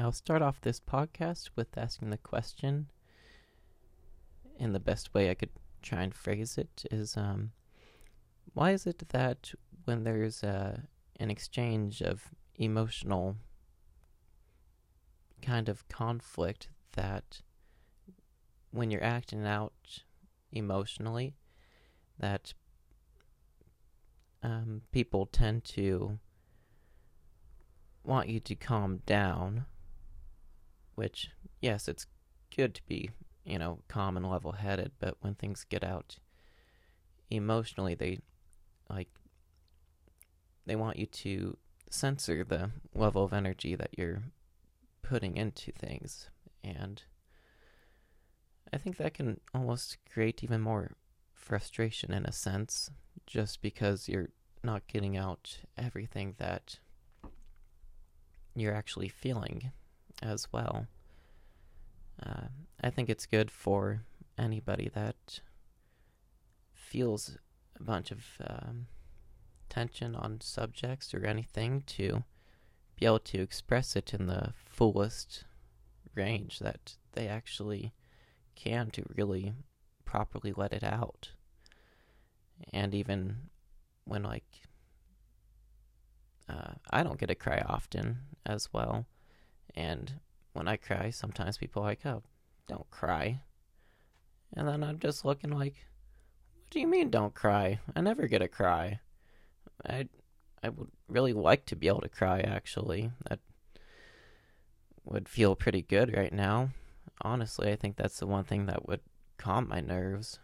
I'll start off this podcast with asking the question, and the best way I could try and phrase it is um, why is it that when there's uh, an exchange of emotional kind of conflict, that when you're acting out emotionally, that um, people tend to want you to calm down, which, yes, it's good to be, you know, calm and level headed, but when things get out emotionally, they like, they want you to censor the level of energy that you're putting into things. And I think that can almost create even more frustration in a sense, just because you're not getting out everything that you're actually feeling as well. Uh, I think it's good for anybody that feels a bunch of um, tension on subjects or anything to be able to express it in the fullest range that they actually can to really properly let it out. And even when, like, uh, I don't get to cry often as well. And when I cry, sometimes people are like, oh, don't cry. And then I'm just looking like, what do you mean don't cry? I never get a cry. I I would really like to be able to cry actually. That would feel pretty good right now. Honestly, I think that's the one thing that would calm my nerves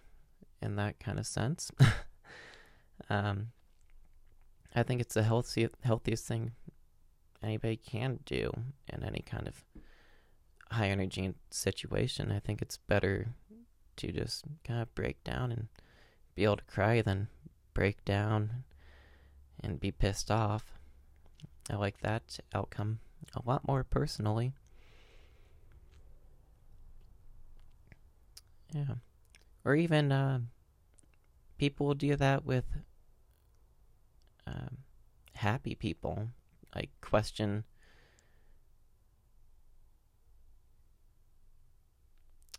in that kind of sense. um, I think it's the healthy, healthiest thing anybody can do in any kind of high energy situation. I think it's better to just kind of break down and be able to cry than break down and be pissed off. I like that outcome a lot more personally. Yeah. Or even uh, people will do that with um, happy people. Like, question.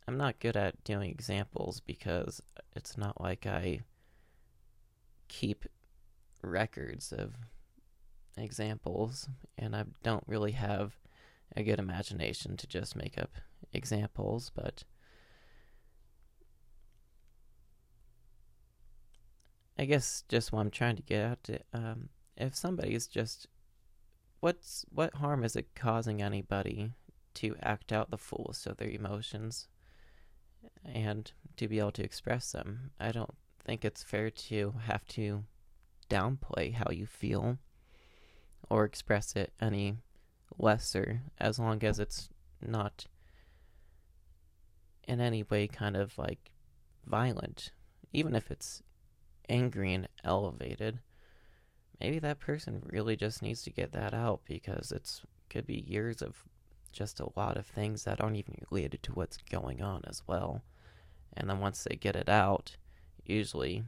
I'm not good at doing examples because it's not like I keep records of examples, and I don't really have a good imagination to just make up examples, but I guess just what I'm trying to get at, um, if somebody's just, what's what harm is it causing anybody to act out the fullest of their emotions and to be able to express them? I don't think it's fair to have to downplay how you feel or express it any lesser as long as it's not in any way kind of like violent even if it's angry and elevated maybe that person really just needs to get that out because it's could be years of just a lot of things that aren't even related to what's going on as well. And then once they get it out usually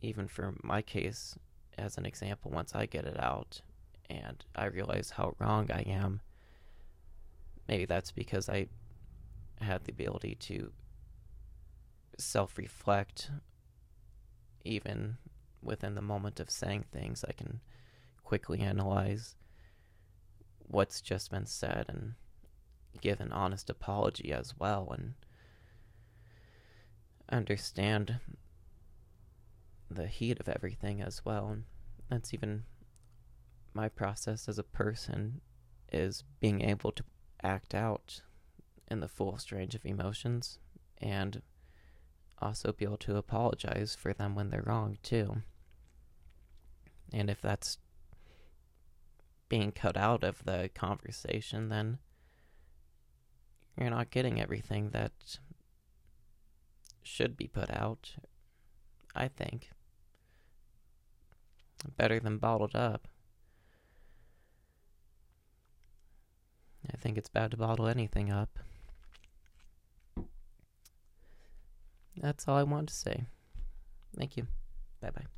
even for my case as an example, once I get it out and I realize how wrong I am, maybe that's because I had the ability to self reflect even within the moment of saying things. I can quickly analyze what's just been said and give an honest apology as well and understand the heat of everything as well. And that's even my process as a person is being able to act out in the fullest range of emotions and also be able to apologize for them when they're wrong too. And if that's being cut out of the conversation, then you're not getting everything that should be put out, I think. Better than bottled up. I think it's bad to bottle anything up. That's all I want to say. Thank you. Bye bye.